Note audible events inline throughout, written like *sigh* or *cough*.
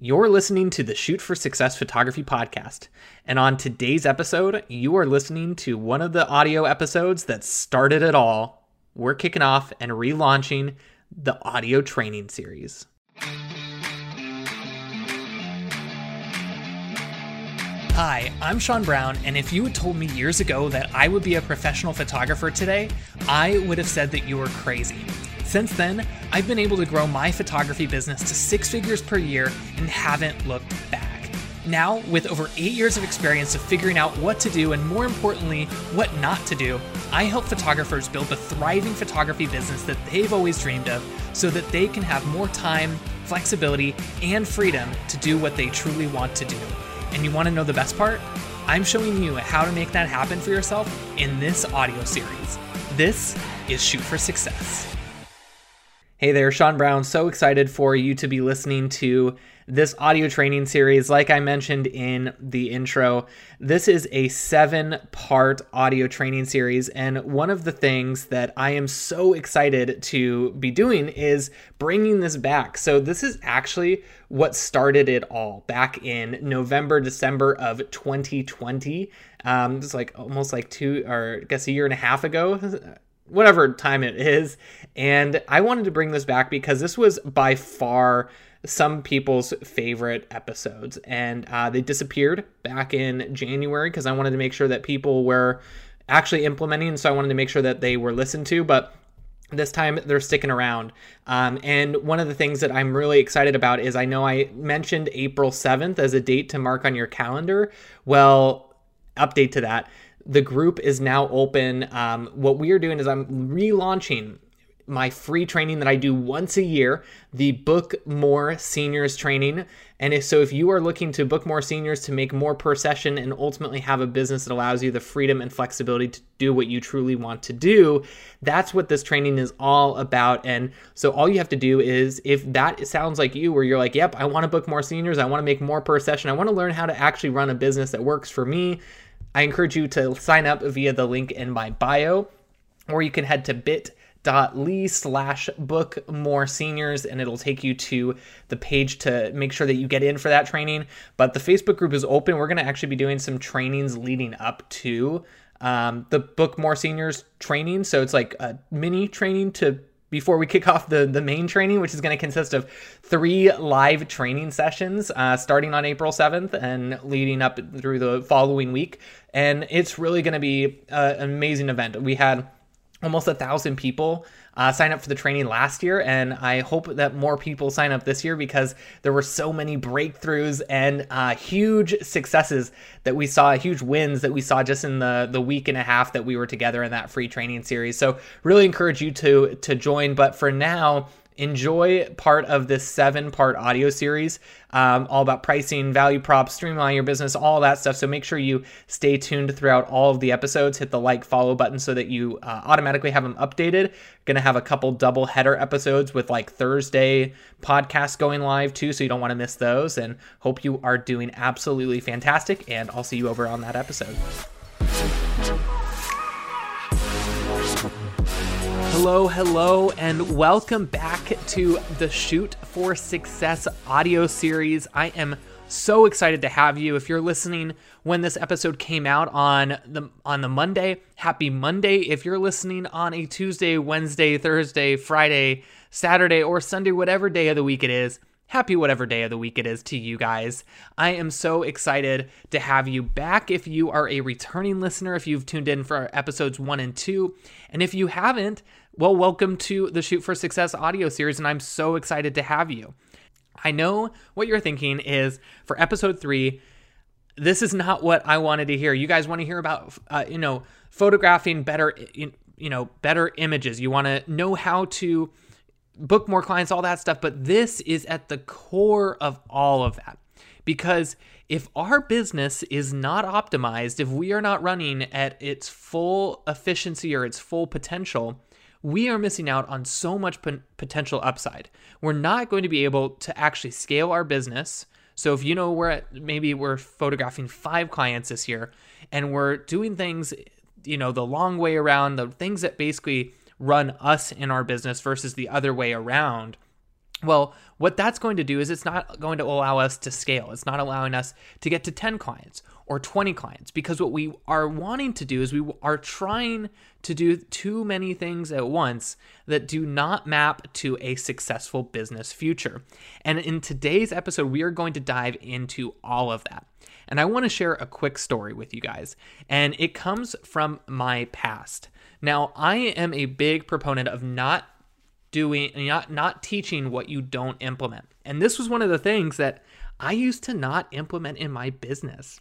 You're listening to the Shoot for Success Photography podcast. And on today's episode, you are listening to one of the audio episodes that started it all. We're kicking off and relaunching the audio training series. Hi, I'm Sean Brown, and if you had told me years ago that I would be a professional photographer today, I would have said that you were crazy. Since then, I've been able to grow my photography business to six figures per year and haven't looked back. Now, with over eight years of experience of figuring out what to do and more importantly, what not to do, I help photographers build the thriving photography business that they've always dreamed of so that they can have more time, flexibility, and freedom to do what they truly want to do. And you want to know the best part? I'm showing you how to make that happen for yourself in this audio series. This is Shoot for Success. Hey there, Sean Brown. So excited for you to be listening to this audio training series. Like I mentioned in the intro, this is a seven part audio training series. And one of the things that I am so excited to be doing is bringing this back. So, this is actually what started it all back in November, December of 2020. Um, it's like almost like two, or I guess a year and a half ago whatever time it is. And I wanted to bring this back because this was by far some people's favorite episodes. And uh, they disappeared back in January because I wanted to make sure that people were actually implementing. So I wanted to make sure that they were listened to. But this time they're sticking around. Um, and one of the things that I'm really excited about is I know I mentioned April 7th as a date to mark on your calendar. Well, update to that the group is now open. Um, what we are doing is I'm relaunching my free training that I do once a year, the Book More Seniors training. And if, so, if you are looking to book more seniors to make more per session and ultimately have a business that allows you the freedom and flexibility to do what you truly want to do, that's what this training is all about. And so, all you have to do is if that sounds like you, where you're like, yep, I want to book more seniors, I want to make more per session, I want to learn how to actually run a business that works for me I encourage you to sign up via the link in my bio, or you can head to bit.ly slash book more seniors and it'll take you to the page to make sure that you get in for that training. But the Facebook group is open. We're going to actually be doing some trainings leading up to um, the book more seniors training. So it's like a mini training to before we kick off the, the main training, which is going to consist of three live training sessions uh, starting on April 7th and leading up through the following week. And it's really going to be uh, an amazing event. We had almost a thousand people uh, sign up for the training last year, and I hope that more people sign up this year because there were so many breakthroughs and uh, huge successes that we saw, huge wins that we saw just in the the week and a half that we were together in that free training series. So really encourage you to to join. But for now, enjoy part of this seven part audio series um, all about pricing value props streamline your business all that stuff. So make sure you stay tuned throughout all of the episodes. Hit the like follow button so that you uh, automatically have them updated. Gonna have a couple double header episodes with like thursday podcasts going live too so you don't want to miss those. And hope you are doing absolutely fantastic and i'll see you over on that episode Hello, hello, and welcome back to the Shoot for Success audio series. I am so excited to have you. If you're listening when this episode came out on the on the Monday, happy Monday. If you're listening on a Tuesday, Wednesday, Thursday, Friday, Saturday, or Sunday, whatever day of the week it is, happy whatever day of the week it is to you guys. I am so excited to have you back. If you are a returning listener, if you've tuned in for episodes one and two, and if you haven't, well, welcome to the Shoot for Success audio series, and I'm so excited to have you. I know what you're thinking is for episode three, this is not what I wanted to hear. You guys want to hear about, uh, you know, photographing better, you know, better images. You want to know how to book more clients, all that stuff. But this is at the core of all of that. Because if our business is not optimized, if we are not running at its full efficiency or its full potential, we are missing out on so much potential upside. We're not going to be able to actually scale our business. So if you know we're at maybe we're photographing five clients this year and we're doing things, you know, the long way around, the things that basically run us in our business versus the other way around, Well, what that's going to do is it's not going to allow us to scale. It's not allowing us to get to 10 clients or 20 clients because what we are wanting to do is we are trying to do too many things at once that do not map to a successful business future. And in today's episode, we are going to dive into all of that. And I want to share a quick story with you guys, and it comes from my past. Now, I am a big proponent of not doing not not teaching what you don't implement. And this was one of the things that I used to not implement in my business.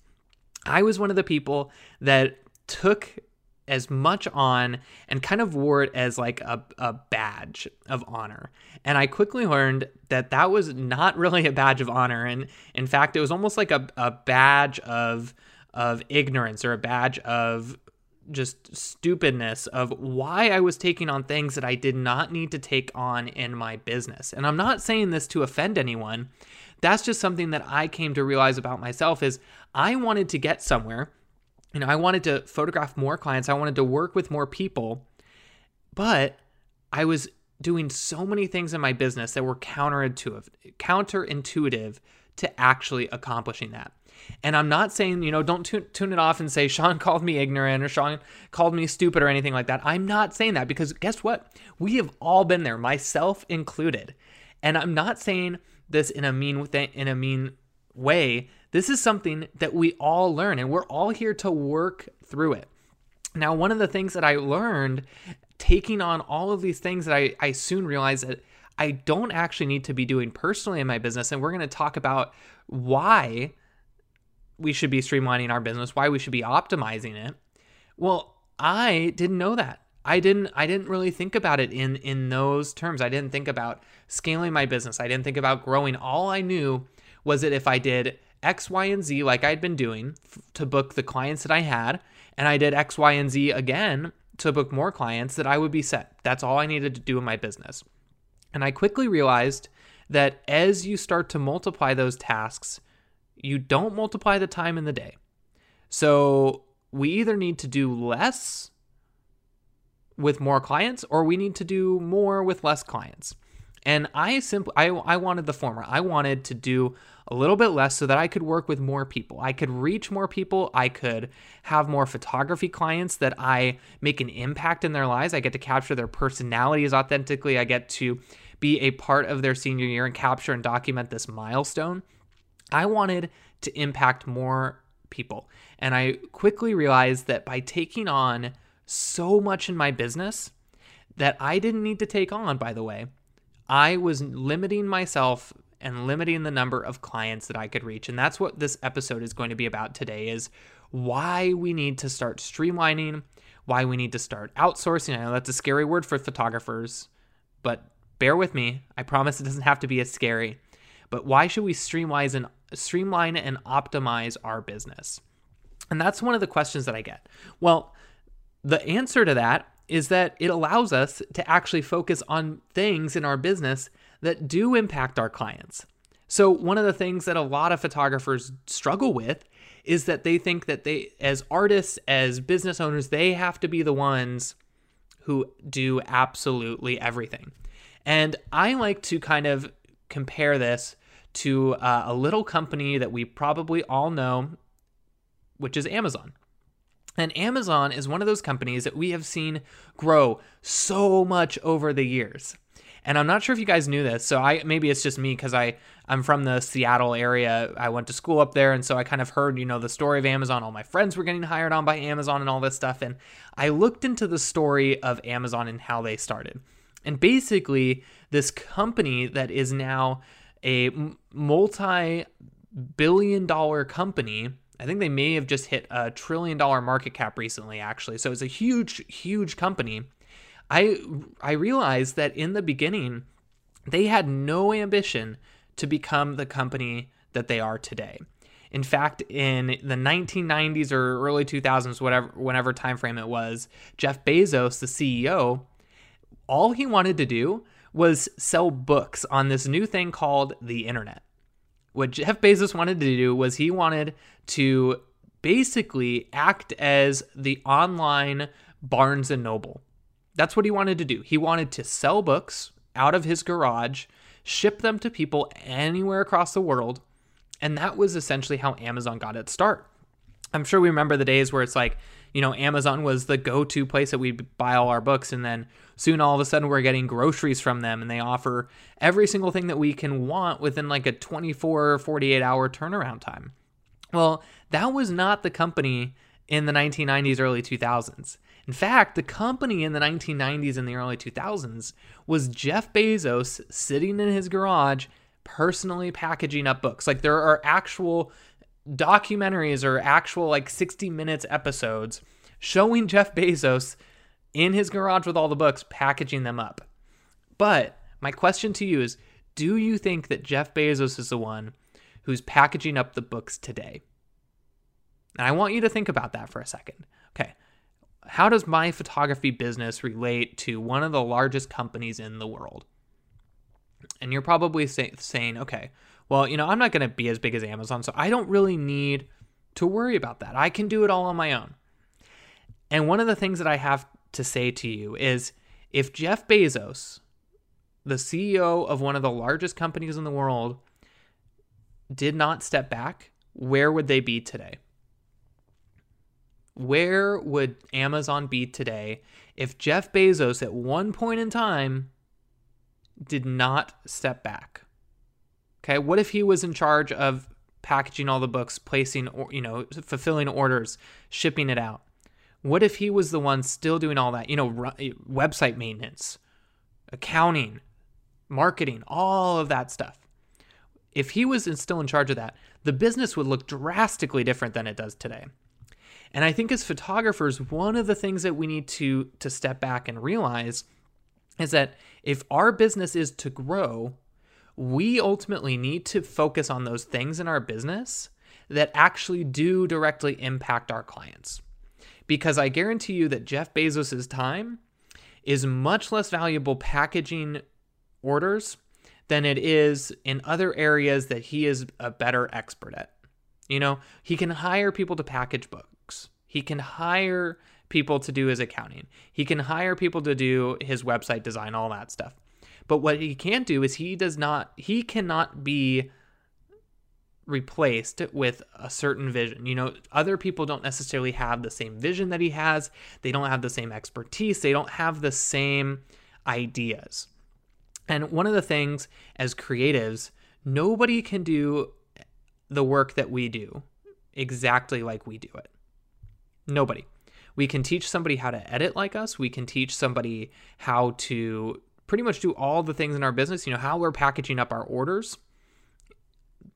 I was one of the people that took as much on and kind of wore it as like a, a badge of honor. And I quickly learned that that was not *laughs* really a badge of honor. And in fact, it was almost like a, a badge of, of ignorance or a badge of just stupidness of why I was taking on things that I did not need to take on in my business. And I'm not saying this to offend anyone. That's just something that I came to realize about myself is I wanted to get somewhere. You know, I wanted to photograph more clients. I wanted to work with more people. But I was doing so many things in my business that were counterintuitive, counterintuitive to actually accomplishing that. And I'm not saying, you know, don't tune, tune it off and say Sean *laughs* called me ignorant or Sean called me stupid or anything like that. I'm not saying that because guess what? We have all been there, myself included. And I'm not saying this in a mean in a mean way. This is something that we all learn and we're all here to work through it. Now, one of the things that I learned taking on all of these things that I, I soon realized that I don't actually need to be doing personally in my business. And we're going to talk about why we should be streamlining our business, why we should be optimizing it. Well, I didn't know that. I didn't I didn't really think about it in in those terms. I didn't think about scaling my business. I didn't think about growing. All I knew was that if I did X, Y, and Z like I'd been doing f- to book the clients that I had, and I did X, Y, and Z again to book more clients, that I would be set. That's all I needed to do in my business. And I quickly realized that as you start to multiply those tasks, you don't multiply the time in the day. So we either need to do less with more clients or we need to do more with less clients. And I simply I, I wanted the former. I wanted to do a little bit less so that I could work with more people. I could reach more people. I could have more photography clients that I make an impact in their lives. I get to capture their personalities authentically. I get to be a part of their senior year and capture and document this milestone. I wanted to impact more people. And I quickly realized that by taking on so much in my business that I didn't need to take on, by the way, I was limiting myself and limiting the number of clients that I could reach. And that's what this episode is going to be about today is why we need to start streamlining, why we need to start outsourcing. I know that's a scary word for photographers, but bear with me. I promise it doesn't have to be as scary. But why should we streamline and streamline and optimize our business? And that's one of the questions that I get. Well, the answer to that is that it allows us to actually focus on things in our business that do impact our clients. So, one of the things that a lot of photographers struggle with is that they think that they, as artists, as business owners, they have to be the ones who do absolutely everything. And I like to kind of compare this to uh, a little company that we probably all know, which is Amazon. And Amazon is one of those companies that we have seen grow so much over the years. And I'm not sure if you guys knew this. So I maybe it's just me because I I'm from the Seattle area. I went to school up there, and so I kind of heard you know the story of Amazon. All my friends were getting hired on by Amazon and all this stuff. And I looked into the story of Amazon and how they started. And basically, this company that is now a multi billion dollar company. I think they may have just hit a trillion dollar market cap recently, actually. So it's a huge, huge company. I I realized that in the beginning, they had no ambition to become the company that they are today. In fact, in the 1990s or early 2000s, whatever whenever time frame it was, Jeff Bezos, the CEO, all he wanted to do was sell books on this new thing called the internet. What Jeff Bezos wanted to do was he wanted to basically act as the online Barnes and Noble. That's what he wanted to do. He wanted to sell books out of his garage, ship them to people anywhere across the world. And that was essentially how Amazon got its start. I'm sure we remember the days where it's like, you know, Amazon was the go to place that we buy all our books. And then soon all of a sudden we're getting groceries from them and they offer every single thing that we can want within like a 24 or 48 hour turnaround time. Well, that was not the company in the 1990s, early 2000s. In fact, the company in the 1990s and the early 2000s was Jeff Bezos sitting in his garage personally packaging up books. Like there are actual documentaries or actual like 60 minutes episodes showing Jeff Bezos in his garage with all the books packaging them up. But my question to you is do you think that Jeff Bezos is the one who's packaging up the books today? And I want you to think about that for a second. Okay. How does my photography business relate to one of the largest companies in the world? And you're probably say, saying, okay, well, you know, I'm not going to be as big as Amazon, so I don't really need to worry about that. I can do it all on my own. And one of the things that I have to say to you is if Jeff Bezos, the CEO of one of the largest companies in the world, did not step back, where would they be today? Where would Amazon be today if Jeff Bezos at one point in time did not step back? Okay, what if he was in charge of packaging all the books, placing, you know, fulfilling orders, shipping it out? What if he was the one still doing all that? You know, website maintenance, accounting, marketing, all of that stuff. If he was still in charge of that, the business would look drastically different than it does today. And I think as photographers, one of the things that we need to to step back and realize is that if our business is to grow, we ultimately need to focus on those things in our business that actually do directly impact our clients. Because I guarantee you that Jeff Bezos' time is much less valuable packaging orders than it is in other areas that he is a better expert at. You know, he can hire people to package books. He can hire people to do his accounting. He can hire people to do his website design, all that stuff. But what he can't do is he does not he cannot be replaced with a certain vision. You know, other people don't necessarily have the same vision that he has. They don't have the same expertise. They don't have the same ideas. And one of the things as creatives, nobody can do the work that we do exactly like we do it. Nobody. We can teach somebody how to edit like us. We can teach somebody how to pretty much do all the things in our business, you know, how we're packaging up our orders,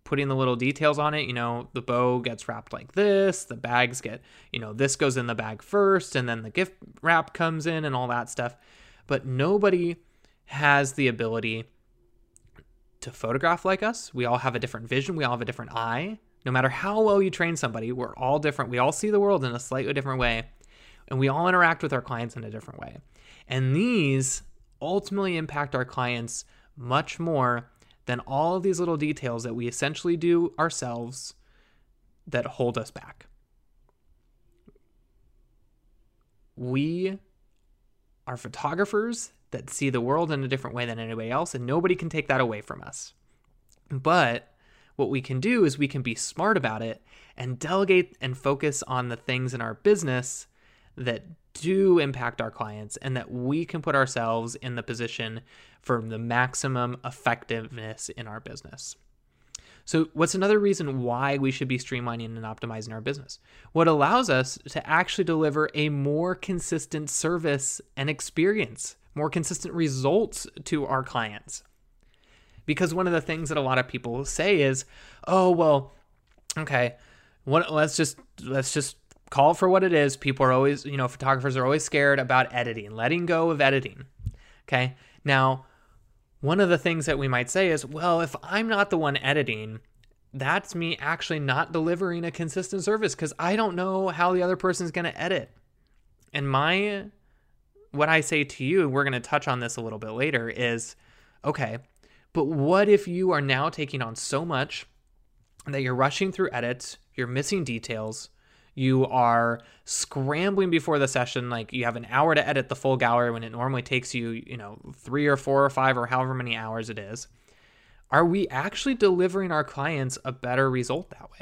putting the little details on it, you know, the bow gets wrapped like this, the bags get, you know, this goes in the bag first and then the gift wrap comes in and all that stuff. But nobody has the ability to photograph like us. We all have a different vision, we all have a different eye. No matter how well you train somebody, we're all different. We all see the world in a slightly different way, and we all interact with our clients in a different way. And these ultimately impact our clients much more than all of these little details that we essentially do ourselves that hold us back. We are photographers that see the world in a different way than anybody else, and nobody can take that away from us. But what we can do is we can be smart about it and delegate and focus on the things in our business that do impact our clients and that we can put ourselves in the position for the maximum effectiveness in our business. So, what's another reason why we should be streamlining and optimizing our business? What allows us to actually deliver a more consistent service and experience, more consistent results to our clients. Because one of the things that a lot of people say is, "Oh, well, okay, what, let's just let's just call for what it is. People are always, you know, photographers are always scared about editing, letting go of editing. Okay. Now, one of the things that we might say is, well, if I'm not the one editing, that's me actually not delivering a consistent service because I don't know how the other person is going to edit. And my, what I say to you, and we're going to touch on this a little bit later, is okay, but what if you are now taking on so much that you're rushing through edits, you're missing details, you are scrambling before the session like you have an hour to edit the full gallery when it normally takes you you know three or four or five or however many hours it is are we actually delivering our clients a better result that way?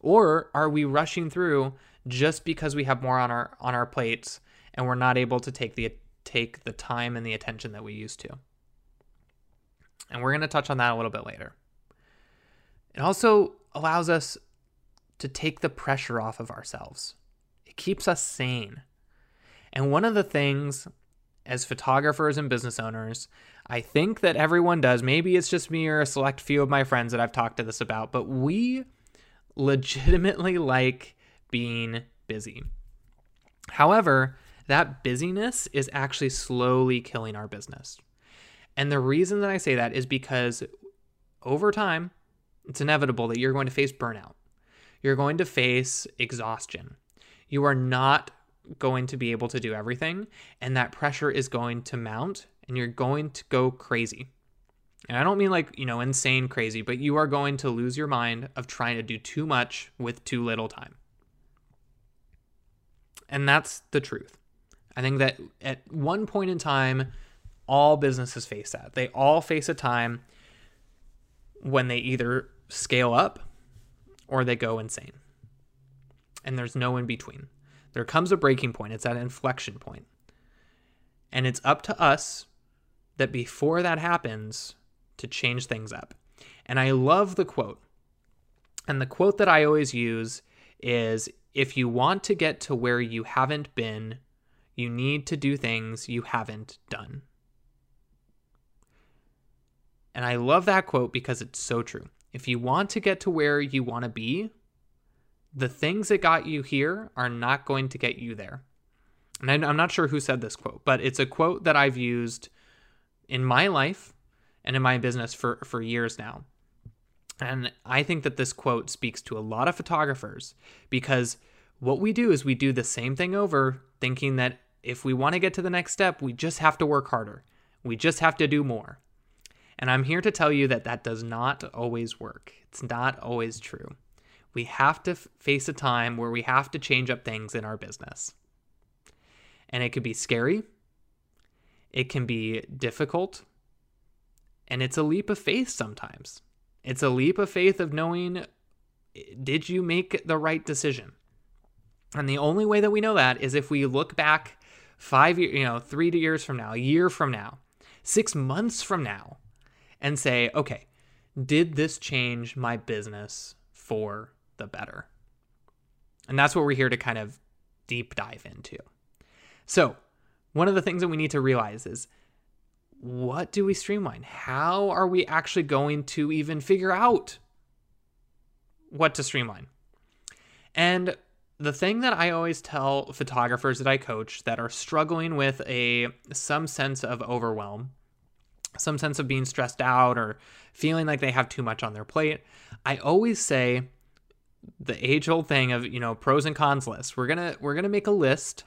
Or are we rushing through just because we have more on our on our plates and we're not able to take the take the time and the attention that we used to? And we're going to touch on that a little bit later. It also allows us to take the pressure off of ourselves. It keeps us sane. And one of the things as photographers and business owners, I think that everyone does, maybe it's just me or a select few of my friends that I've talked to this about, but we legitimately *laughs* like being busy. However, that busyness is actually slowly killing our business. And the reason that I say that is because over time, it's inevitable that you're going to face burnout. You're going to face exhaustion. You are not going to be able to do everything, and that pressure is going to mount, and you're going to go crazy. And I don't mean like, you know, insane crazy, but you are going to lose your mind of trying to do too much with too little time. And that's the truth. I think that at one point in time, all businesses face that. They all face a time when they either scale up or they go insane. And there's no in between. There comes a breaking point, it's that inflection point. And it's up to us that before that happens to change things up. And I love the quote. And the quote that I always use is if you want to get to where you haven't been, you need to do things you haven't done. And I love that quote because it's so true. If you want to get to where you want to be, the things that got you here are not going to get you there. And I'm not sure who said this quote, but it's a quote that I've used in my life and in my business for, for years now. And I think that this quote speaks to a lot of photographers because what we do is we do the same thing over, thinking that if we want to get to the next step, we just have to work harder. We just have to do more. And I'm here to tell you that that does not always work. It's not always true. We have to face a time where we have to change up things in our business. And it could be scary, it can be difficult, and it's a leap of faith sometimes. It's a leap of faith of knowing eh, did you make the right decision? And the only way that we know that is if we look back five years, you know, three years from now, a year from now, six months from now, and say, okay, did this change my business for the better? And that's what we're here to kind of deep dive into. So, one of the things that we need to realize is what do we streamline? How are we actually going to even figure out what to streamline? And the thing that I always tell photographers that I coach that are struggling with a some sense of overwhelm some sense of being stressed out or feeling like they have too much on their plate, I always say the age old thing of, you know, pros and cons list. We're going to we're going to make a list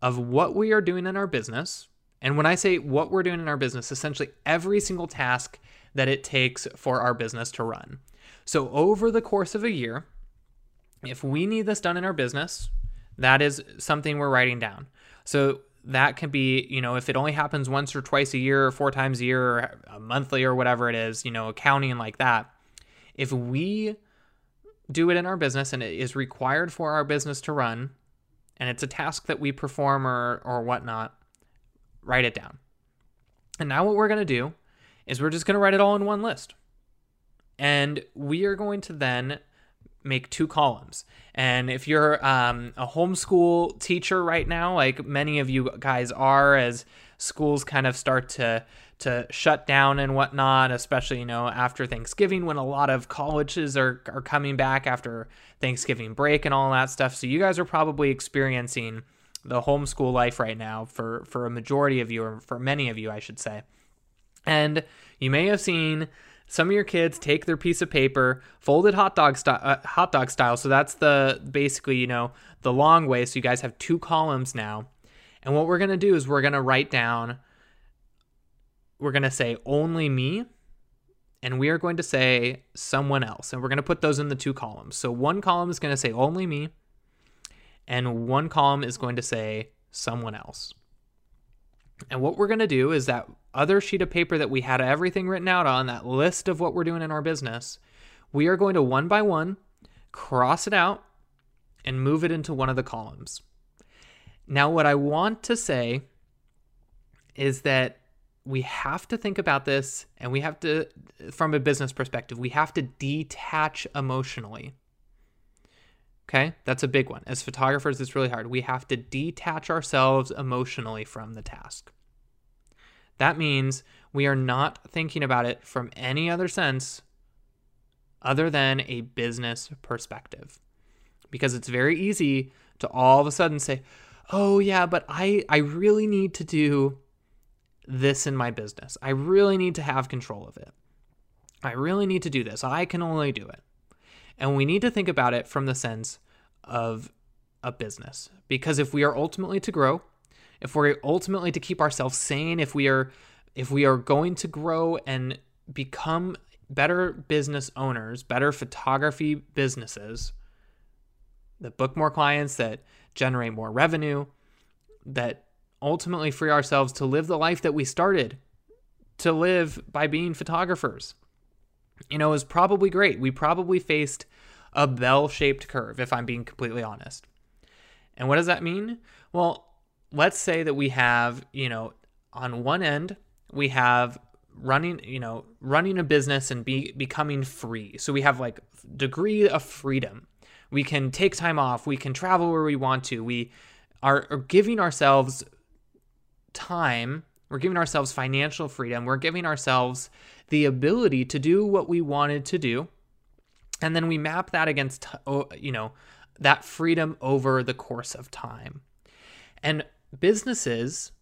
of what we are doing in our business. And when I say what we're doing in our business, essentially every single task that it takes for our business to run. So over the course of a year, if we need this done in our business, that is something we're writing down. So that can be, you know, if it only happens once or twice a year or four times a year or a monthly or whatever it is, you know, accounting like that. If we do it in our business and it is required for our business to run and it's a task that we perform or or whatnot, write it down. And now what we're going to do is we're just going to write it all in one list. And we are going to then make two columns. And if you're um, a homeschool teacher right now, like many of you guys are, as schools kind of start to to shut down and whatnot, especially you know after Thanksgiving when a lot of colleges are are coming back after Thanksgiving break and all that stuff. So you guys are probably experiencing the homeschool life right now for for a majority of you or for many of you, I should say. And you may have seen some of your kids take their piece of paper, folded hot dog style, uh, hot dog style. So that's the basically, you know, the long way. So you guys have two columns now. And what we're going to do is we're going to write down we're going to say only me and we are going to say someone else. And we're going to put those in the two columns. So one column is going to say only me and one column is going to say someone else. And what we're going to do is that other sheet of paper that we had everything written out on, that list of what we're doing in our business, we are going to one by one cross it out and move it into one of the columns. Now, what I want to say is that we have to think about this and we have to, from a business perspective, we have to detach emotionally. Okay, that's a big one. As photographers, it's really hard. We have to detach ourselves emotionally from the task. That means we are not thinking about it from any other sense other than a business perspective. Because it's very easy to all of a sudden say, "Oh yeah, but I I really need to do this in my business. I really need to have control of it. I really need to do this. I can only do it." And we need to think about it from the sense of a business. Because if we are ultimately to grow, if we're ultimately to keep ourselves sane, if we are if we are going to grow and become better business owners, better photography businesses that book more clients, that generate more revenue, that ultimately free ourselves to live the life that we started to live by being photographers. You know, is probably great. We probably faced a bell shaped curve, if I'm being completely honest. And what does that mean? Well, let's say that we have, you know, on one end, we have running you know running a business and be becoming free. So we have like degree of freedom. We can take time off. We can travel where we want to. We are, are giving ourselves time. We're giving ourselves financial freedom. We're giving ourselves the ability to do what we wanted to do. And then we map that against you know that freedom over the course of time. And businesses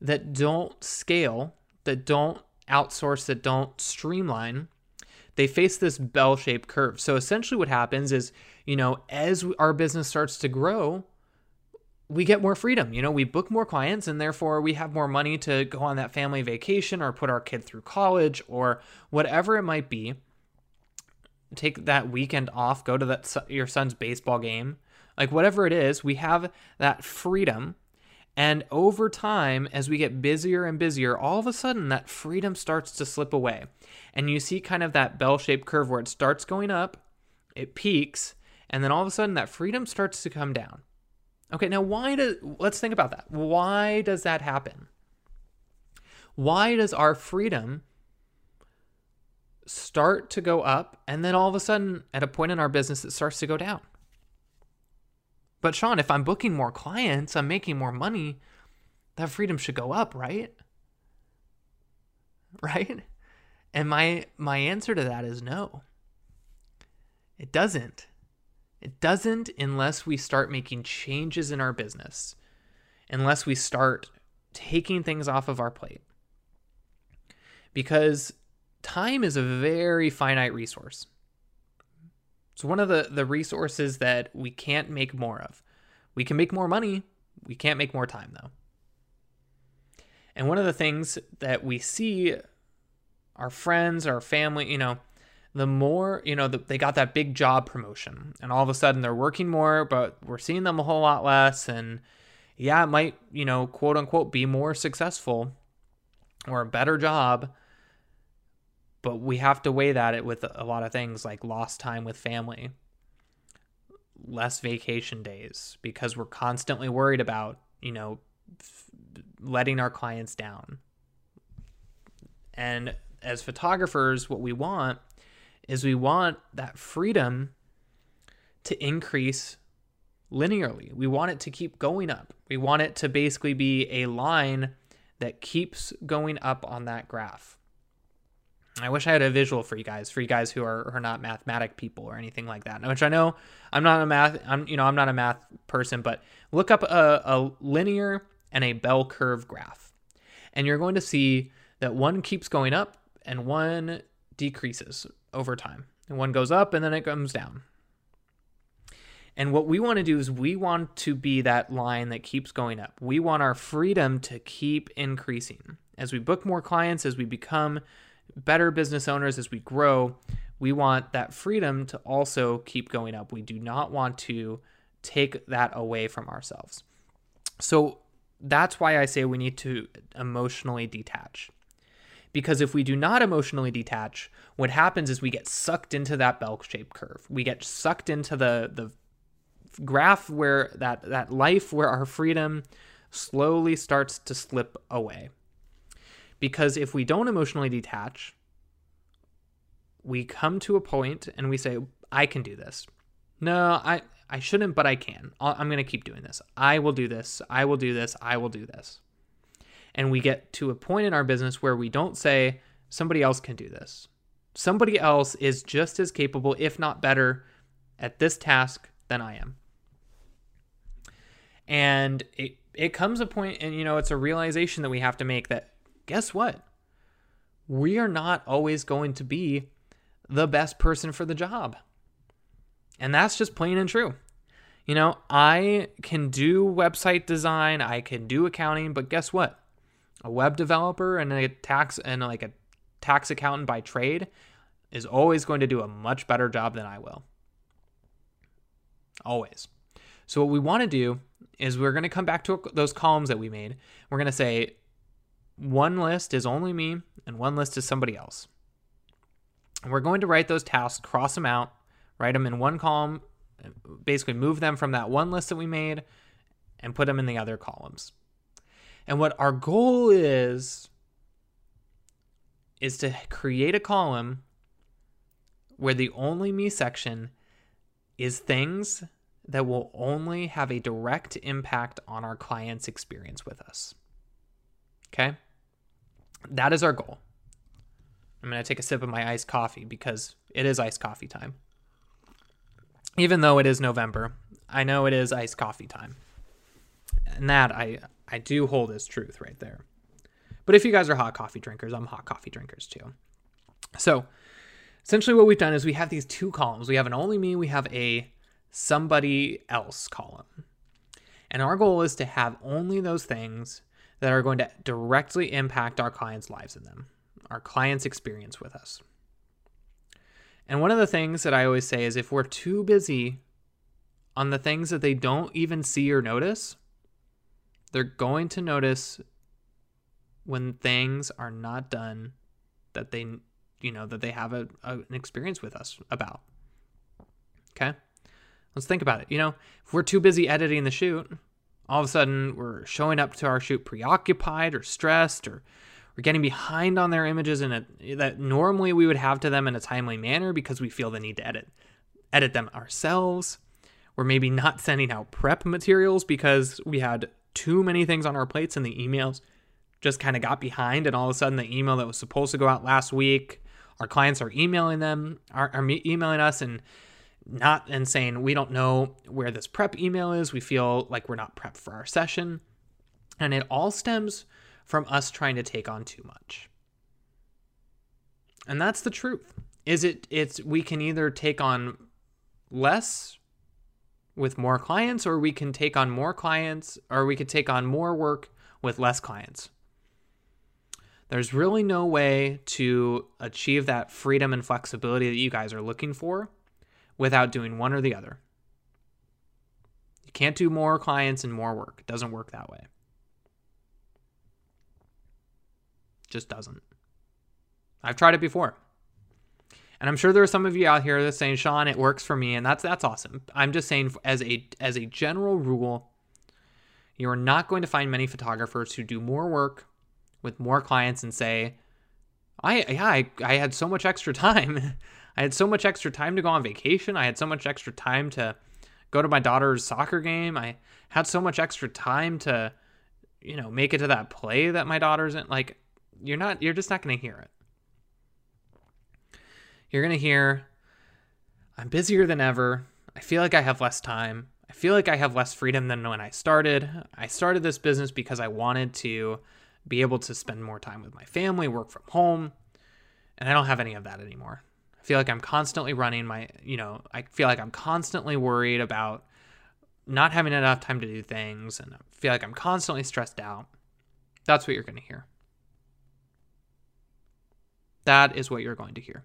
that don't scale that don't outsource that don't streamline, they face this bell shaped curve. So essentially, what happens is, you know, as our business starts to grow, we get more freedom. You know, we book more clients and therefore we have more money to go on that family vacation or put our kid through college or whatever it might be. Take that weekend off, go to that your son's baseball game. Like whatever it is, we have that freedom and over time, as we get busier and busier, all of a sudden that freedom starts to slip away. And you see kind of that bell shaped curve where it starts going up, it peaks, and then all of a sudden that freedom starts to come down. Okay, now why does, let's think about that. Why does that happen? Why does our freedom start to go up and then all of a sudden at a point in our business it starts to go down? But Sean, if I'm booking more clients, I'm making more money, that freedom should go up, right? *laughs* Right? And my my answer to that is no. It doesn't. It doesn't unless we start making changes in our business. Unless we start taking things off of our plate. Because time is a very finite resource. It's one of the, the resources that we can't make more of. We can make more money, we can't make more time though. And one of the things that we see our friends, our family, you know, the more, you know, the, they got that big job promotion and all of a sudden they're working more, but we're seeing them a whole lot less. And yeah, it might, you know, quote unquote, be more successful or a better job but we have to weigh that it with a lot of things like lost time with family less vacation days because we're constantly worried about you know letting our clients down. And as photographers what we want is we want that freedom to increase linearly. We want it to keep going up. We want it to basically be a line that keeps going up on that graph I wish I had a visual for you guys, for you guys who are, are not mathematic people or anything like that. Which I know I'm not a math, I'm you know I'm not a math person, but look up a, a linear and a bell curve graph, and you're going to see that one keeps going up and one decreases over time, and one goes up and then it comes down. And what we want to do is we want to be that line that keeps going up. We want our freedom to keep increasing as we book more clients, as we become better business owners as we grow, we want that freedom to also keep going up. We do not want to take that away from ourselves. So that's why I say we need to emotionally detach. Because if we do not emotionally detach, what happens is we get sucked into that bell-shaped curve. We get sucked into the the graph where that that life where our freedom slowly starts to slip away. Because if we don't emotionally detach, we come to a point and we say, I can do this. No, I, I shouldn't, but I can. I'm going to keep doing this. I will do this. I will do this. I will do this. And we get to a point in our business where we don't say, somebody else can do this. Somebody else is just as capable, if not better, at this task than I am. And it, it comes a point, and you know, it's a realization that we have to make that guess what? We are not always going to be the best person for the job. And that's just plain and true. You know, I can do website design, I can do accounting, but guess what? A web developer and a tax and like a tax accountant by trade is always going to do a much better job than I will. Always. So what we want to do is we're going to come back to those columns that we made. We're going to say one list is only me and one list is somebody else. We're going to write those tasks, cross them out, write them in one column, basically move them from that one list that we made and put them in the other columns. And what our goal is is to create a column where the only me section is things that will only have a direct impact on our client's experience with us. Okay? That is our goal. I'm going to take a sip of my iced coffee because it is iced coffee time. Even though it is November, I know it is iced coffee time. And that I I do hold as truth right there. But if you guys are hot coffee drinkers, I'm hot coffee drinkers too. So, essentially what we've done is we have these two columns. We have an only me, we have a somebody else column. And our goal is to have only those things that are going to directly impact our clients' lives in them, our clients' experience with us. And one of the things that I always say is if we're too busy on the things that they don't even see or notice, they're going to notice when things are not done that they you know that they have a, a, an experience with us about. Okay? Let's think about it. You know if we're too busy editing the shoot all of a sudden we're showing up to our shoot preoccupied or stressed or we're getting behind on their images in a that normally we would have to them in a timely manner because we feel the need to edit edit them ourselves. We're maybe not sending out prep materials because we had too many things on our plates and the emails just kind of got behind and all of a sudden the email that was supposed to go out last week our clients are emailing them are, are emailing us and not and saying we don't know where this prep email is. We feel like we're not prepped for our session. And it all stems from us trying to take on too much. And that's the truth. Is it it's we can either take on less with more clients or we can take on more clients or we could take on more work with less clients. There's really no way to achieve that freedom and flexibility that you guys are looking for without doing one or the other. You can't do more clients and more work. It doesn't work that way. just doesn't. I've tried it before. And I'm sure there are some of you out here that saying, "Sean, it works for me," and that's that's awesome. I'm just saying, as a as a general rule, you are not going to find many photographers who do more work with more clients and say, "I yeah, I, I had so much extra *laughs* time. I had so much extra time to go on vacation. I had so much extra time to go to my daughter's soccer game. I had so much extra time to, you know, make it to that play that my daughter's in. Like, you're not, you're just not going to hear it. You're going to hear, I'm busier than ever. I feel like I have less time. I feel like I have less freedom than when I started. I started this business because I wanted to be able to spend more time with my family, work from home, and I don't have any of that anymore. I feel like I'm constantly running my, you know, I feel like I'm constantly worried about not having enough time to do things and I feel like I'm constantly stressed out. That's what you're going to hear. That is what you're going to hear.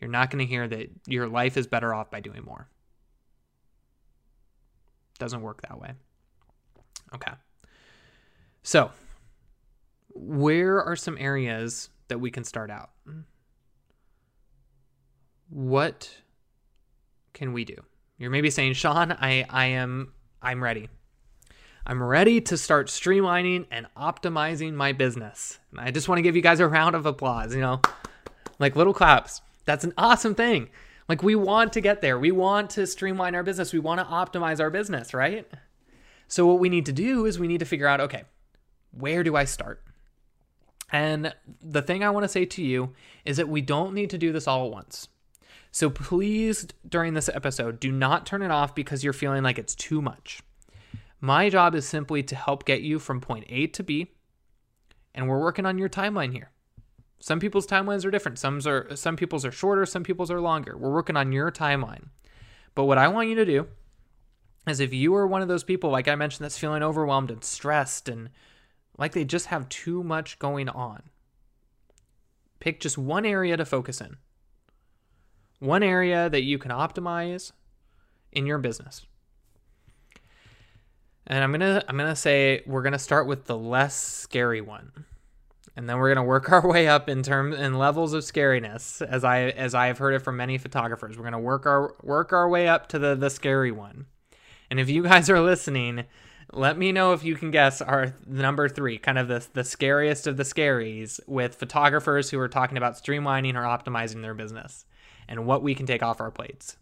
You're not going to hear that your life is better off by doing more. Doesn't work that way. Okay. So, where are some areas that we can start out? What can we do? You're maybe saying, Sean, I, I am I'm ready. I'm ready to start streamlining and optimizing my business. And I just want to give you guys a round of applause, you know, like little claps. That's an awesome thing. Like we want to get there. We want to streamline our business. We want to optimize our business, right? So what we need to do is we need to figure out, okay, where do I start? And the thing I want to say to you is that we don't need to do this all at once. So please, during this episode, do not turn it off because you're feeling like it's too much. My job is simply to help get you from point A to B, and we're working on your timeline here. Some people's timelines are different. Some are some people's are shorter, some people's are longer. We're working on your timeline. But what I want you to do is if you are one of those people like I mentioned that's feeling overwhelmed and stressed and like they just have too much going on, pick just one area to focus in. One area that you can optimize in your business. And I'm going to I'm going to say we're going to start with the less scary one. And then we're going to work *laughs* our way up in terms in levels of scariness as I as I have heard it from many photographers. We're going to work our work our way up to the the scary one. And if you *laughs* guys are listening, let me know if you can guess our number 3, kind of the the scariest of the scaries with photographers who are talking about streamlining or optimizing their business and what we can take off our plates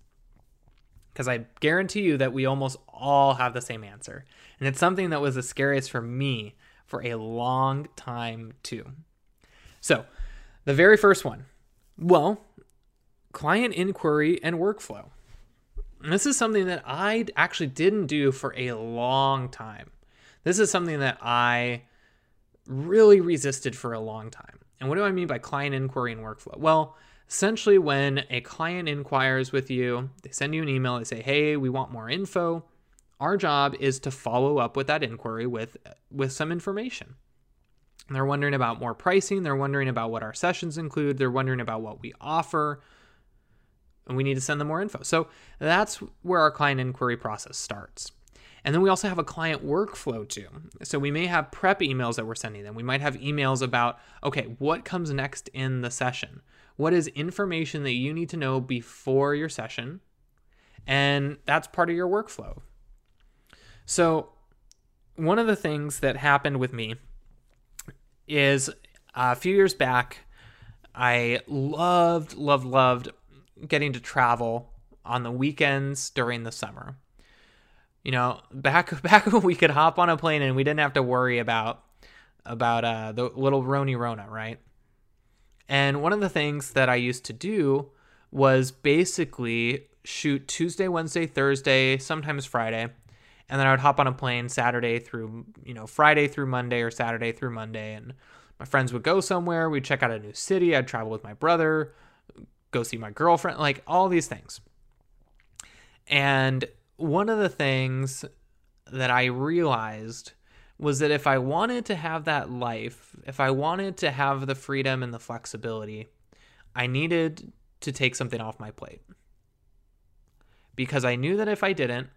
because I guarantee you that we almost all have the same answer. And it's something that was the scariest for me for a long time, too. So, the very first one well, client inquiry and workflow. This is something that I actually didn't do for a long time. This is something that I really resisted for a long time. And what do I mean by client inquiry and workflow? Well, Essentially, when a client inquires with you, they send you an email, they say, Hey, we want more info. Our job is to follow up with that inquiry with, with some information. They're wondering about more pricing, they're wondering about what our sessions include, they're wondering about what we offer, and we need to send them more info. So that's where our client inquiry process starts. And then we also have a client workflow too. So we may have prep emails that we're sending them. We might have emails about, okay, what comes next in the session? What is information that you need to know before your session? And that's part of your workflow. So, one of the things that happened with me is a few years back, I loved, loved, loved getting to travel on the weekends during the summer. You know, back *laughs* back when we could hop on a plane and we didn't have to worry about about uh, the little Roni Rona, right? And one of the things that I used to do was basically shoot Tuesday, Wednesday, Thursday, sometimes Friday, and then I would hop on a plane Saturday through, you know, Friday through Monday or Saturday through Monday. And my friends would go somewhere, we'd check out a new city, I'd travel with my brother, go see my girlfriend, like all these things. And one of the things that I realized was that if I wanted to have that life, if I wanted to have the freedom and the flexibility, I needed to take something off my plate. Because I knew that if I didn't,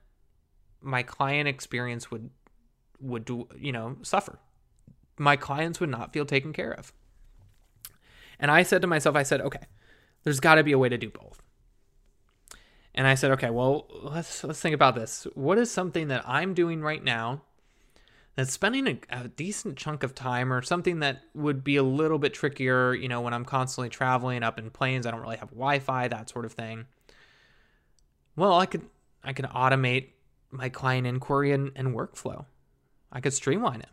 my client experience would would do, you know, suffer. My clients would not feel taken care of. And I said to myself, I said, okay, there's got to be a way to do both. And I said, okay, well, let's let's think about this. What is something that I'm doing right now that's spending a, a, decent chunk of time or something that would be a little bit trickier, you know, when I'm constantly traveling up in planes, I don't really have Wi-Fi, that sort of thing. Well, I could I could automate my client inquiry and, and workflow. I could streamline it.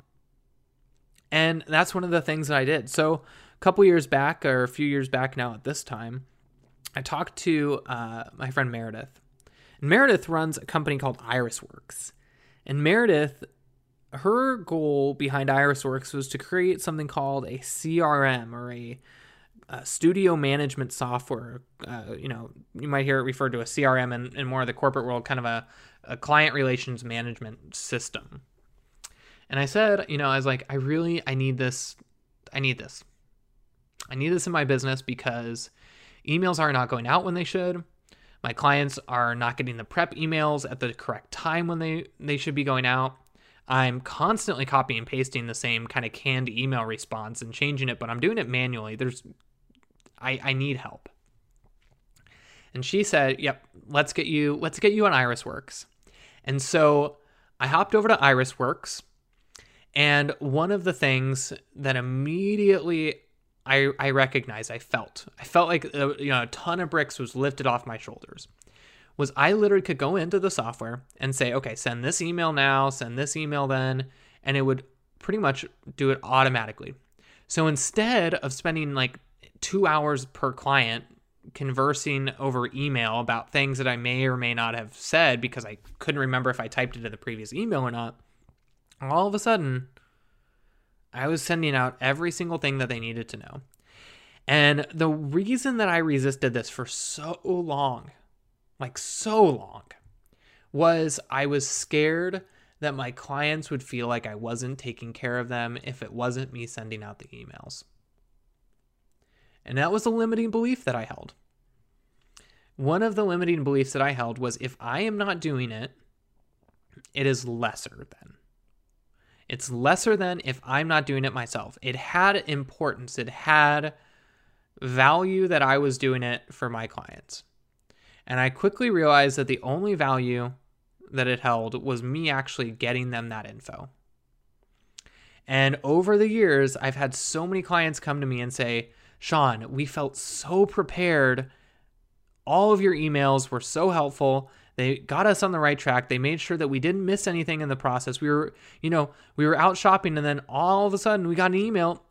And that's one of the things that I did. So a couple years back, or a few years back now at this time, I talked to uh, my friend Meredith. And Meredith runs a company called Irisworks. And Meredith her goal behind Irisworks was to create something called a CRM or a, a studio management software. Uh, you know, you might hear it referred to a CRM in, in more of the corporate world, kind of a, a client relations management system. And I said, you know, I was like, I really, I need this. I need this. I need this in my business because emails are not going out when they should. My clients are not getting the prep emails at the correct time when they, they should be going out I'm constantly copy and pasting the same kind of canned email response and changing it, but I'm doing it manually. There's I, I need help. And she said, Yep, let's get you let's get you on Irisworks. And so I hopped over to Irisworks, and one of the things that immediately I, I recognized, I felt, I felt like uh, you know a ton of bricks was lifted off my shoulders. Was I literally could go into the software and say, okay, send this email now, send this email then, and it would pretty much do it automatically. So instead of spending like two hours per client conversing over email about things that I may or may not have said because I couldn't remember if I typed it in the previous email or not, all of a sudden, I was sending out every single thing that they needed to know. And the reason that I resisted this for so long, like so long, was I was scared that my clients would feel like I wasn't taking care of them if it wasn't me sending out the emails. And that was a limiting belief that I held. One of the limiting beliefs that I held was if I am not doing it, it is lesser than. It's lesser than if I'm not doing it myself. It had importance, it had value that I was doing it for my clients. And I quickly realized that the only value that it held was me actually getting them that info. And over the years, I've had so many clients come to me and say, Sean, we felt so prepared. All of your emails were so helpful. They got us on the right track. They made sure that we didn't miss anything in the process. We were, you know, we were out shopping and then all of a sudden we got an email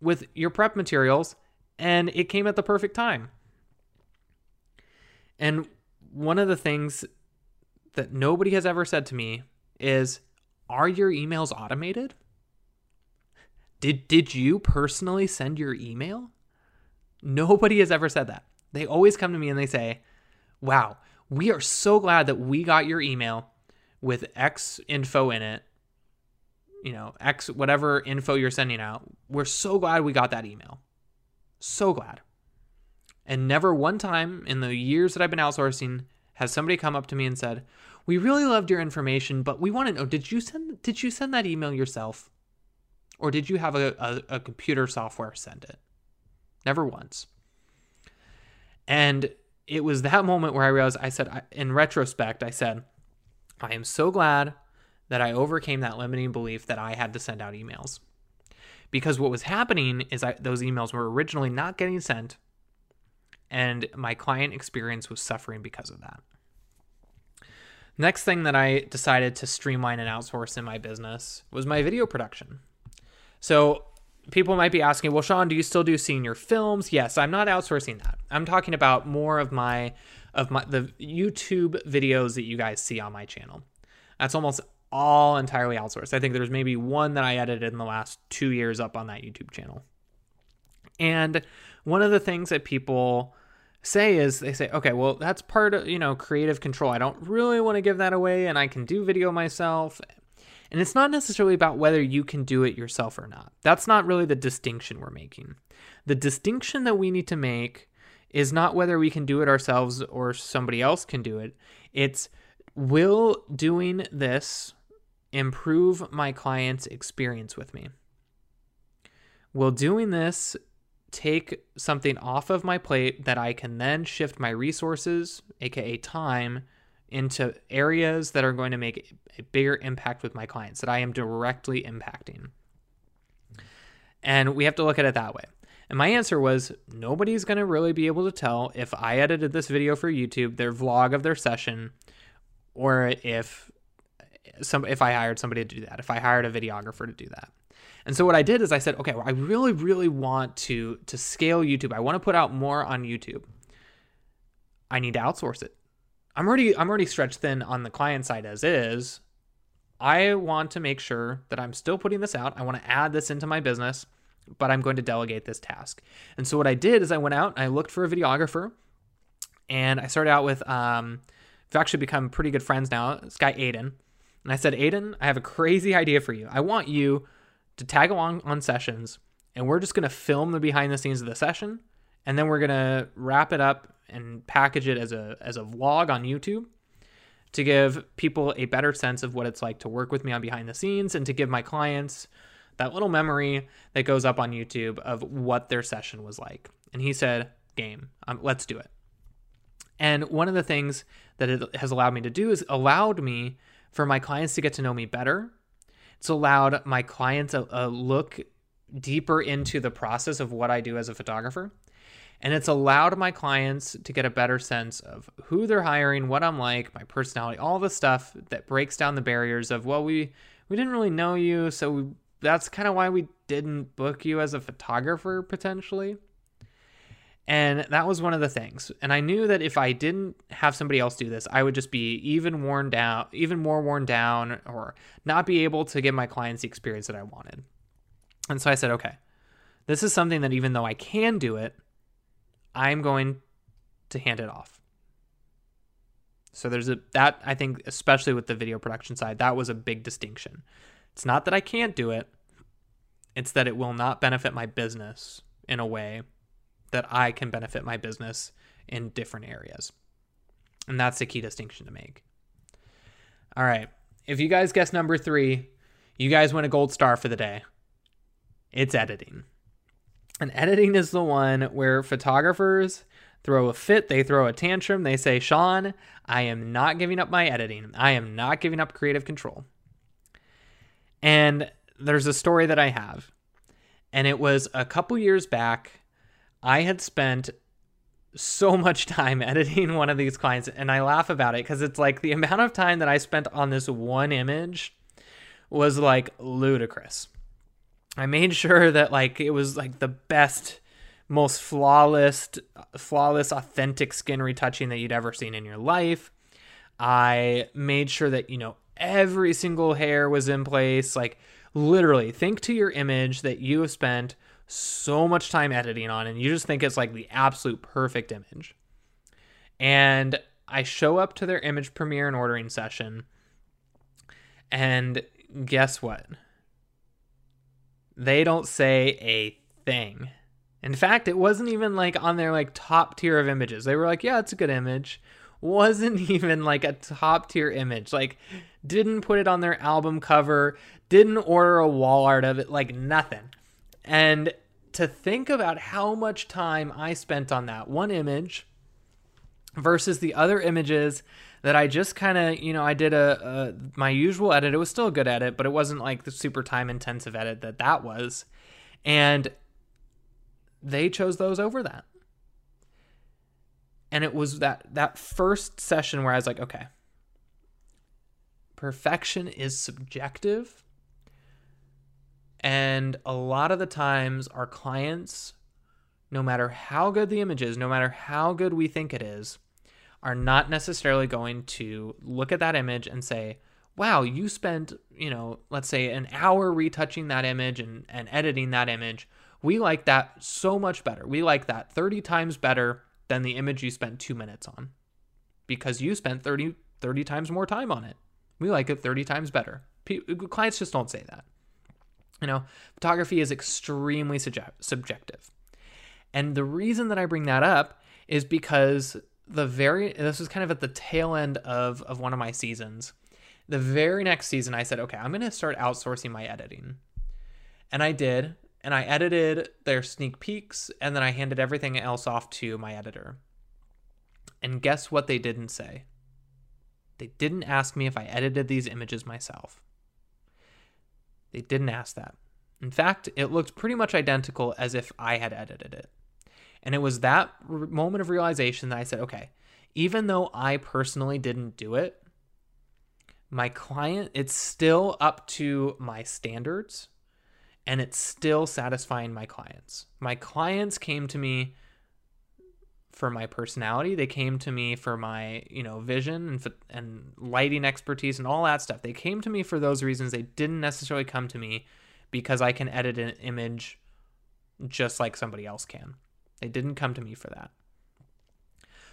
with your prep materials and it came at the perfect time. And one of the things that nobody has ever said to me is, "Are your emails automated?" Did did you personally send your email? Nobody has ever said that. They always come to me and they say, Wow, we are so glad that we got your email with X info in it. You know, X, whatever info you're sending out. We're so glad we got that email. So glad. And never one time in the years that I've been outsourcing has somebody come up to me and said, "We really loved your information, but we want to know did you send did you send that email yourself, or did you have a, a, a computer software send it?" Never once. And it was that moment where I realized, I said, in retrospect, I said, I am so glad that I overcame that limiting belief that I had to send out emails. Because what was happening is I, those emails were originally not getting sent, and my client experience was suffering because of that. Next thing that I decided to streamline and outsource in my business was my video production. So people might be asking, well, Sean, do you still do senior films? Yes, I'm not outsourcing that. I'm talking about more of my of my the YouTube videos that you guys see on my channel. That's almost all entirely outsourced. I think there's maybe one that I edited in the last two years up on that YouTube channel. And one of the things that people say is they say, okay, well, that's part of, you know, creative control. I don't really want to give that away and I can do video myself. And it's not necessarily about whether you can do it yourself or not. That's not really the distinction we're making. The distinction that we need to make is not whether we can do it ourselves or somebody else can do it. It's will doing this improve my client's experience with me? Will doing this take something off of my plate that I can then shift my resources, aka time, into areas that are going to make a bigger impact with my clients that I am directly impacting. And we have to look at it that way. And my answer was nobody's going to really be able to tell if I edited this video for YouTube, their vlog of their session, or if some if I hired somebody to do that, if I hired a videographer to do that. And so what I did is I said, okay, well, I really really want to to scale YouTube. I want to put out more on YouTube. I need to outsource it. I'm already I'm already stretched thin on the client side as is. I want to make sure that I'm still putting this out. I want to add this into my business, but I'm going to delegate this task. And so what I did is I went out and I looked for a videographer, and I started out with um, we've actually become pretty good friends now. This guy Aiden, and I said, Aiden, I have a crazy idea for you. I want you to tag along on sessions, and we're just going to film the behind the scenes of the session, and then we're going to wrap it up and package it as a as a vlog on YouTube to give people a better sense of what it's like to work with me on behind the scenes and to give my clients that little memory that goes up on YouTube of what their session was like. And he said, Game, um, let's do it. And one of the things that it has allowed me to do is allowed me for my clients to get to know me better. It's allowed my clients a, a look deeper into the process of what I do as a photographer. And it's allowed my clients to get a better sense of who they're hiring, what I'm like, my personality, all the stuff that breaks down the barriers of, well, we we didn't really know you, so we, that's kind of why we didn't book you as a photographer potentially. And that was one of the things. And I knew that if I didn't have somebody else do this, I would just be even worn down, even more worn down, or not be able to give my clients the experience that I wanted. And so I said, okay, this is something that even though I can do it, I'm going to hand it off. So there's a that I think especially with the video production side, that was a big distinction. It's not that I can't do it. It's that it will not benefit my business in a way that I can benefit my business in different areas. And that's the key distinction to make. All right. If you guys guess number 3, you guys win a gold star for the day. It's editing. And editing is the one where photographers throw a fit, they throw a tantrum, they say, Sean, I am not giving up my editing. I am not giving up creative control. And there's a story that I have. And it was a couple years back. I had spent so much time *laughs* editing one of these clients, and I laugh about it because it's like the amount of time that I spent on this one image was like ludicrous. I made sure that like it was like the best, most flawless, flawless, authentic skin retouching that you'd ever seen in your life. I made sure that you know every single hair was in place. Like literally, think to your image that you have spent so much time editing on, and you just think it's like the absolute perfect image. And I show up to their image premiere and ordering session, and guess what? They don't say a thing. In fact, it wasn't even like on their like top tier of images. They were like, "Yeah, it's a good image." Wasn't *laughs* even like a top tier image. Like didn't put it on their album cover, didn't order a wall art of it, like nothing. And to think about how much time I spent on that one image versus the other images that I just kind of, you know, I did a, a, my usual edit. It was still a good edit, but it wasn't like the super time intensive edit that that was. And they chose those over that. And it was that that first session where I was like, okay. Perfection is subjective. And a lot of the times our clients no matter how good the image is, no matter how good we think it is, are not necessarily going to look at that image and say, wow, you spent, you know, let's say an hour retouching that image and, and editing that image. We like that so much better. We like that 30 times better than the image you spent two minutes on because you spent 30, 30 times more time on it. We like it 30 times better. P- clients just don't say that. You know, photography is extremely subjective. And the reason that I bring that up is because the very this was kind of at the tail end of of one of my seasons. The very next season I said, "Okay, I'm going to start outsourcing my editing." And I did, and I edited their sneak peeks and then I handed everything else off to my editor. And guess what they didn't say? They didn't ask me if I edited these images myself. They didn't ask that. In fact, it looked pretty much identical as if I had edited it. And it was that moment of realization that I said, okay, even though I personally didn't do it, my client, it's still up to my standards and it's still satisfying my clients. My clients came to me for my personality. They came to me for my, you know, vision and and lighting expertise and all that stuff. They came to me for those reasons. They didn't necessarily come to me because I can edit an image just like somebody else can. They didn't come to me for that.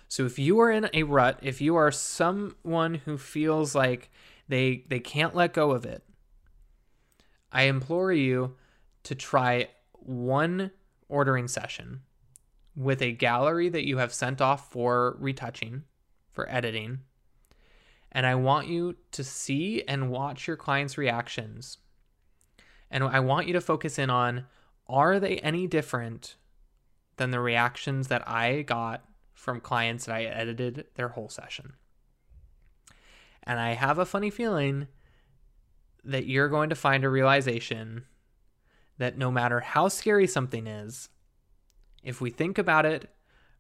So if you are in a rut, if you are someone who feels like they they can't let go of it, I implore you to try one ordering session with a gallery that you have sent off for retouching, for editing, And I want you to see and watch your clients' reactions. And I want you to focus in on are they any different than the reactions that I got from clients that I edited their whole session? And I have a funny feeling that you're going to find a realization that no matter how scary something is, if we think about it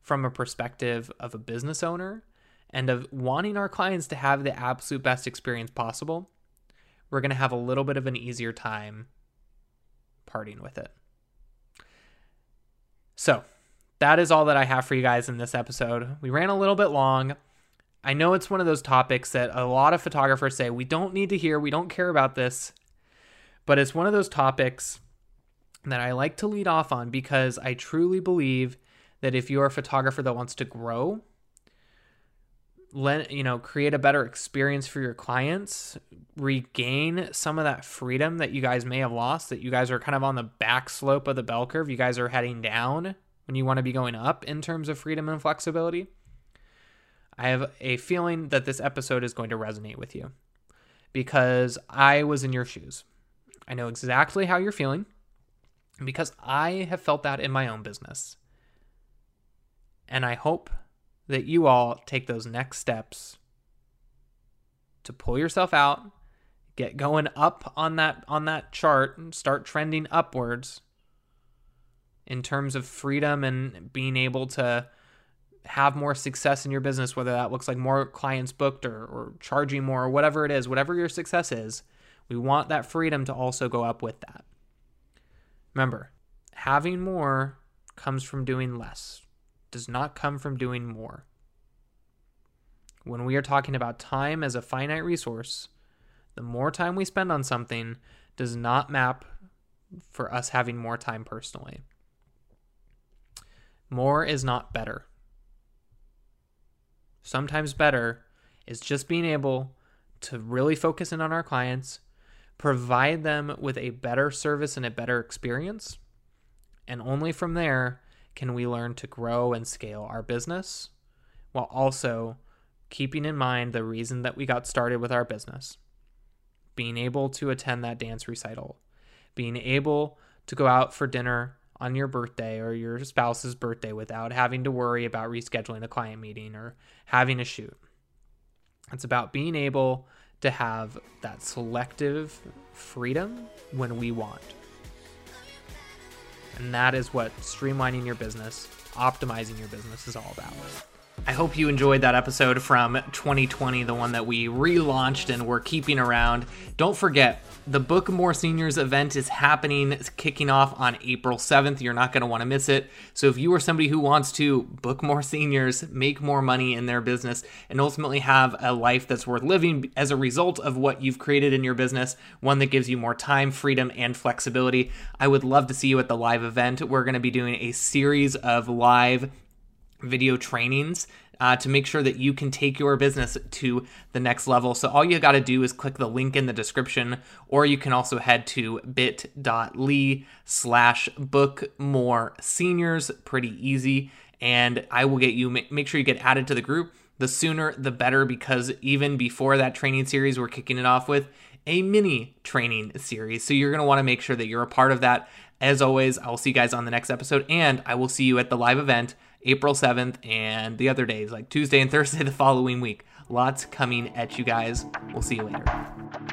from a perspective of a business owner and of wanting our clients to have the absolute best experience possible, we're going to have a little bit of an easier time parting with it. So, that is all that I have for you guys in this episode. We ran a little bit long. I know it's one of those topics that a lot of photographers say we don't need to hear, we don't care about this. But it's one of those topics that I like to lead off on because I truly believe that if you're a photographer that wants to grow, let you know create a better experience for your clients regain some of that freedom that you guys may have lost that you guys are kind of on the back slope of the bell curve you guys are heading down when you want to be going up in terms of freedom and flexibility i have a feeling that this episode is going to resonate with you because i was in your shoes. I know exactly how you're feeling because i have felt that in my own business and i hope that you all take those next steps to pull yourself out, get going up on that on that chart and start trending upwards in terms of freedom and being able to have more success in your business, whether that looks like more clients booked or, or charging more or whatever it is, whatever your success is, we want that freedom to also go up with that. Remember, having more comes from doing less does not come from doing more. When we are talking about time as a finite resource, the more time we spend on something does not map for us having more time personally. More is not better. Sometimes better is just being able to really focus in on our clients, provide them with a better service and a better experience, and only from there can we learn to grow and scale our business while also keeping in mind the reason that we got started with our business. Being able to attend that dance recital, being able to go out for dinner on your birthday or your spouse's birthday without having to worry about rescheduling a client meeting or having a shoot. It's about being able to have that selective freedom when we want. And that is what streamlining your business, optimizing your business is all about. I hope you enjoyed that episode from 2020, the one that we relaunched and we're keeping around. Don't forget, the Book More Seniors event is happening, it's kicking off on April 7th. You're not going to want to miss it. So, if you are somebody who wants to book more seniors, make more money in their business, and ultimately have a life that's worth living as a result of what you've created in your business, one that gives you more time, freedom, and flexibility, I would love to see you at the live event. We're going to be doing a series of live video trainings uh, to make sure that you can take your business to the next level. So all you got to do is click the link in the description, or you can also head to bit.ly slash book more seniors. Pretty easy. And I will get you, make sure you get added to the group. The sooner, the better, because even before that training series, we're kicking it off with a mini training series. So you're going to want to make sure that you're a part of that. As always, I'll see you guys on the next episode, and I will see you at the live event April 7th, and the other days, like Tuesday and *laughs* Thursday the following week. Lots coming at you guys. We'll see you later.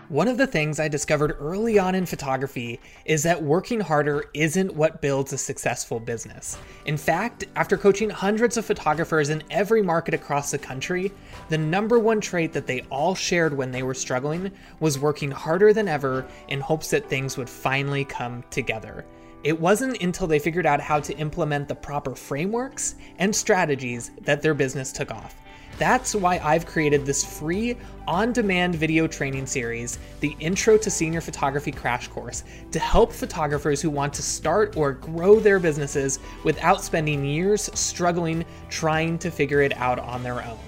One of the things I discovered early on in photography is that working harder isn't what builds a successful business. In fact, after coaching hundreds of photographers in every market across the country, the number one trait that they all shared when they were struggling was working harder than ever in hopes that things would finally come together. It wasn't until they figured out how to implement the proper frameworks and strategies that their business took off. That's why I've created this free on demand video training series, the Intro to Senior Photography Crash Course, to help photographers who want to start or grow their businesses without spending years struggling trying to figure it out on their own.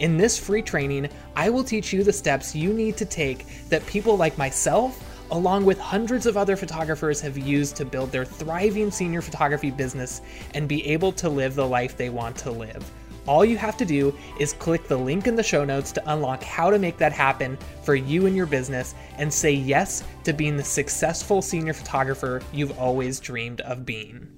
In this free training, I will teach you the steps you need to take that people like myself along with hundreds of other photographers, have used to build their thriving senior photography business and be able to live the life they want to live. All you have to do is click the link in the show notes to unlock how to make that happen for you and your business and say yes to being the successful senior photographer you've always dreamed of being.